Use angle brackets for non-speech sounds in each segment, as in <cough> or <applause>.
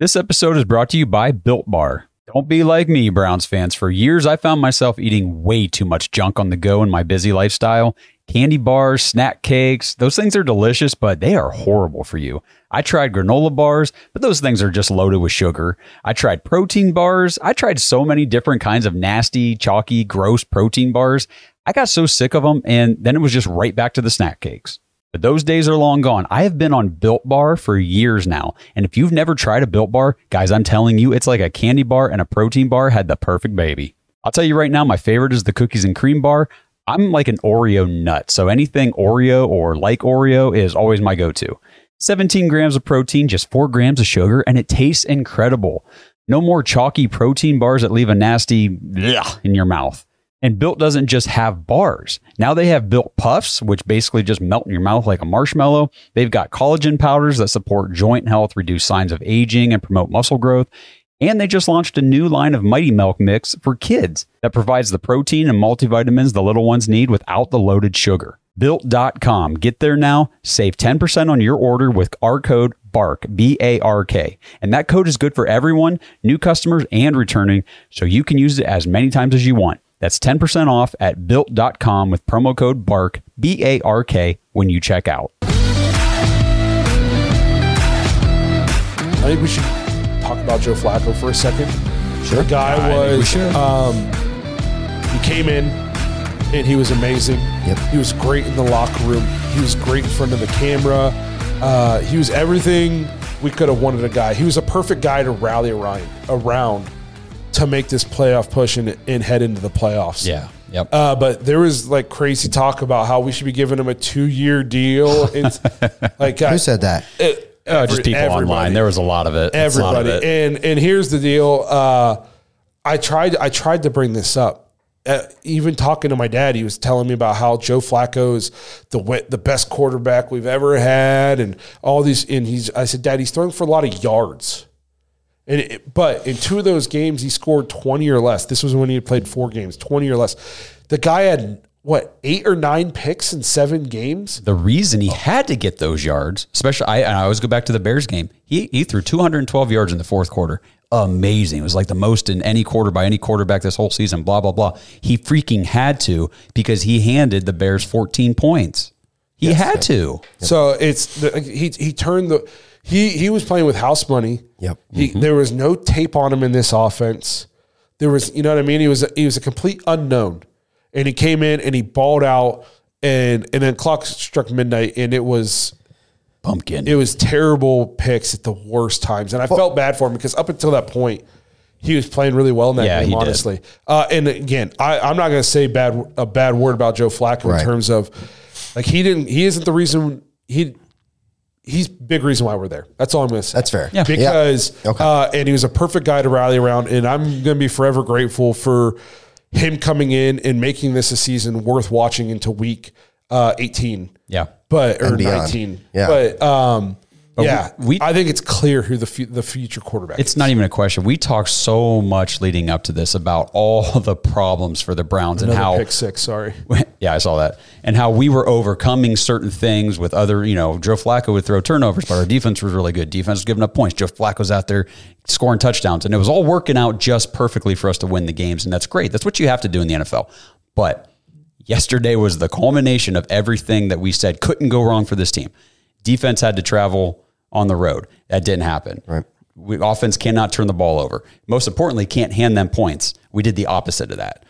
This episode is brought to you by Built Bar. Don't be like me, Browns fans. For years, I found myself eating way too much junk on the go in my busy lifestyle. Candy bars, snack cakes, those things are delicious, but they are horrible for you. I tried granola bars, but those things are just loaded with sugar. I tried protein bars. I tried so many different kinds of nasty, chalky, gross protein bars. I got so sick of them, and then it was just right back to the snack cakes. But those days are long gone. I have been on Built Bar for years now. And if you've never tried a Built Bar, guys, I'm telling you, it's like a candy bar and a protein bar had the perfect baby. I'll tell you right now, my favorite is the cookies and cream bar. I'm like an Oreo nut. So anything Oreo or like Oreo is always my go to. 17 grams of protein, just 4 grams of sugar, and it tastes incredible. No more chalky protein bars that leave a nasty in your mouth. And Built doesn't just have bars. Now they have Built Puffs, which basically just melt in your mouth like a marshmallow. They've got collagen powders that support joint health, reduce signs of aging, and promote muscle growth. And they just launched a new line of Mighty Milk Mix for kids that provides the protein and multivitamins the little ones need without the loaded sugar. Built.com. Get there now. Save 10% on your order with our code BARK, B A R K. And that code is good for everyone, new customers and returning, so you can use it as many times as you want. That's 10% off at built.com with promo code BARK, B A R K, when you check out. I think we should talk about Joe Flacco for a second. Sure. The guy I was, um, he came in and he was amazing. Yep. He was great in the locker room. He was great in front of the camera. Uh, he was everything we could have wanted a guy. He was a perfect guy to rally around, around to make this playoff push and, and head into the playoffs. Yeah. Yep. Uh, but there was like crazy talk about how we should be giving him a two year deal. <laughs> It's like Who said that? it, Oh, just people everybody. online. There was a lot of it. It's a lot of Everybody. it. And and here's the deal. Uh, I tried I tried to bring this up. Uh, even talking to my dad, he was telling me about how Joe Flacco is the we- the best quarterback we've ever had, and all these. And he's I said, Dad, he's throwing for a lot of yards. And it, but in two of those games, he scored twenty or less. This was when he had played four games, twenty or less. The guy had what eight or nine picks in seven games. the reason he had to get those yards, especially I, I always go back to the Bears game. He he threw 212 yards in the fourth quarter. Amazing. It was like the most in any quarter by any quarterback this whole season. Blah blah blah. He freaking had to because he handed the Bears 14 points. He had to. So it's the, he he turned the he he was playing with house money. Yep. He, There was no tape on him in this offense. There was you know what I mean. He was a, he was a complete unknown, and he came in and he balled out, and and then clock struck midnight, and it was Pumpkin. it was terrible picks at the worst times, and I felt bad for him because up until that point. He was playing really well in that Yeah, game, honestly. Uh, and again, I, I'm not going to say bad a bad word about Joe Flacco Right. in terms of like he didn't he isn't the reason he he's big reason why we're there. That's all I'm going to say. That's fair. Yeah. Because Okay. uh, and he was a perfect guy to rally around, and I'm going to be forever grateful for him coming in and making this a season worth watching into week uh, 18. yeah. But or 19. Yeah. But um yeah, we- I think it's clear who the fu- the future quarterback It's is. not even a question. We talked so much leading up to this about all <laughs> the problems for the Browns and how pick six, sorry. <laughs> yeah, I saw that. And how we were overcoming certain things with other, you know, Joe Flacco would throw turnovers, but our defense was really good. Defense was giving up points. Joe Flacco's out there scoring touchdowns. And it was all working out just perfectly for us to win the games. And that's great. That's what you have to do in the NFL. But yesterday was the culmination of everything that we said couldn't go wrong for this team. Defense had to travel on the road. That didn't happen. Right. We, offense cannot turn the ball over. Most importantly, can't hand them points. We did the opposite of that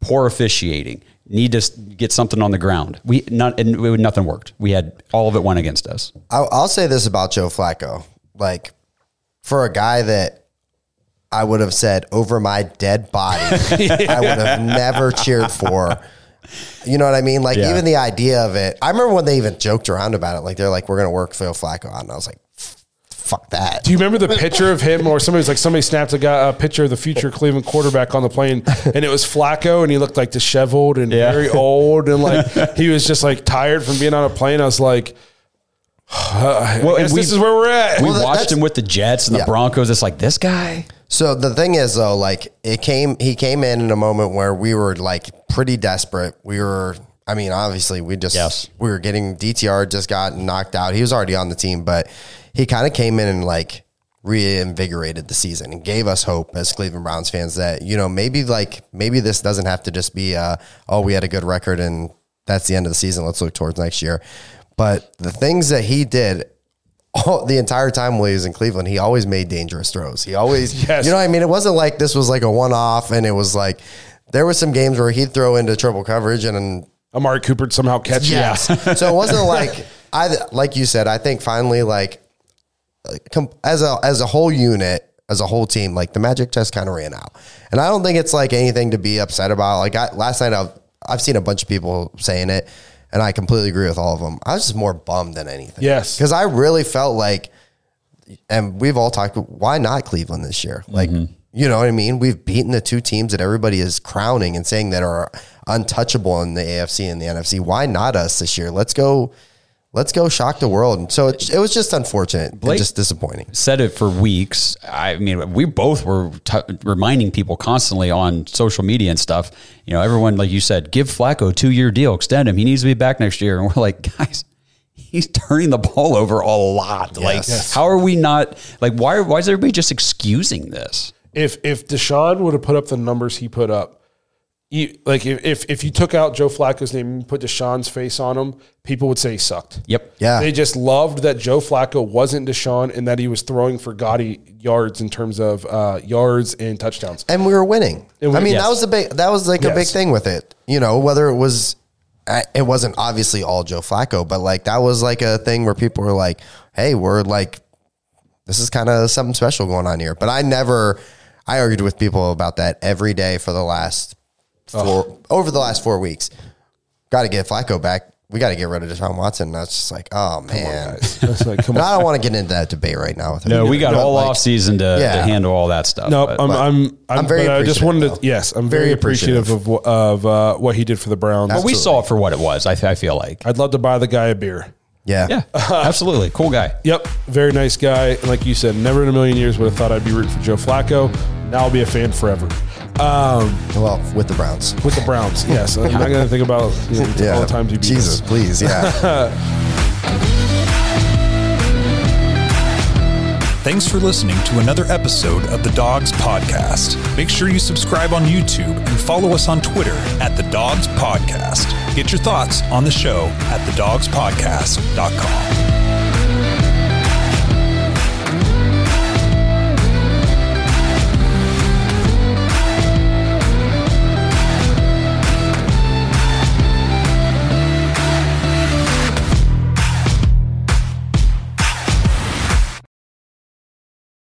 poor officiating, need to get something on the ground. We not and we, nothing worked. We had all of it went against us. I'll, I'll say this about Joe Flacco. Like, for a guy that I would have said over my dead body, <laughs> I would have never cheered for. You know what I mean? Like, Yeah. even the idea of it. I remember when they even joked around about it. Like, they're like, we're going to work Phil Flacco out. And I was like, fuck that. Do you remember the picture of him, or somebody's like somebody snapped a, guy, a picture of the future Cleveland quarterback on the plane, and it was Flacco, and he looked like disheveled and Yeah. very old, and like he was just like tired from being on a plane. I was like, <sighs> well, and we- this is where we're at. We Well, watched him with the Jets and the Yeah. Broncos. It's like this guy. So the thing is though, like it came, he came in in a moment where we were like pretty desperate. We were, I mean, obviously we just, Yes. we were getting DTR just got knocked out. He was already on the team, but he kind of came in and like reinvigorated the season and gave us hope as Cleveland Browns fans that you know maybe like maybe this doesn't have to just be uh, oh we had a good record and that's the end of the season. Let's look towards next year. But the things that he did all, the entire time while he was in Cleveland, he always made dangerous throws. He always, <laughs> Yes. you know what I mean? It wasn't like this was like a one off and it was like, there was some games where he'd throw into triple coverage and Amari Cooper somehow catch Yes. so it wasn't like I like you said. I think finally, like as a as a whole unit, as a whole team, like the magic test kind of ran out. And I don't think it's like anything to be upset about. Like I, last night, I've I've seen a bunch of people saying it, and I completely agree with all of them. I was just more bummed than anything. Yes. because I really felt like, and we've all talked. Why not Cleveland this year? Like. Mm-hmm. You know what I mean? We've beaten the two teams that everybody is crowning and saying that are untouchable in the AFC and the NFC. Why not us this year? Let's go. Let's go shock the world. So it, it was just unfortunate and just disappointing. said it for weeks. I mean, we both were t- reminding people constantly on social media and stuff. You know, everyone, like you said, give Flacco a two year deal, extend him. He needs to be back next year. And we're like, <laughs> guys, he's turning the ball over a lot. Like, Yes. how are we not like? Why? Why is everybody just excusing this? If if Deshaun would have put up the numbers he put up, you, like if, if if you took out Joe Flacco's name and put Deshaun's face on him, people would say he sucked. Yep. Yeah. They just loved that Joe Flacco wasn't Deshaun and that he was throwing for gaudy yards in terms of uh, yards and touchdowns. and we were winning. We- I mean, Yes. that was the big. That was like a big thing with it. You know, whether it was, it wasn't obviously all Joe Flacco, but like that was like a thing where people were like, "Hey, we're like, this is kind of something special going on here." But I never, I argued with people about that every day for the last four over the last four weeks. Got to get Flacco back. We got to get rid of Deshaun Watson. And that's just like, oh man. That's <laughs> like, come on. I don't want to get into that debate right now with him. No, we got all like- off season to, Yeah. to handle all that stuff. No, but- I'm, I'm, I'm, I'm very but I just appreciative, wanted to, though. yes, I'm very, Very appreciative, appreciative. of, of uh, what he did for the Browns. but we saw it for what it was. I, I feel like. I'd love to buy the guy a beer. yeah. Yeah, <laughs> absolutely. Cool guy. Yep, very nice guy. And like you said, never in a million years would have thought I'd be rooting for Joe Flacco. Now I'll be a fan forever. Um, Well, with the Browns. with the Browns, yes. <laughs> I'm not going to think about you know, Yeah. all the times you beat Jesus, us. please. Yeah. <laughs> Thanks for listening to another episode of the Dawgs Podcast. Make sure you subscribe on YouTube and follow us on Twitter at the Dawgs Podcast. Get your thoughts on the show at thedawgspodcast.com.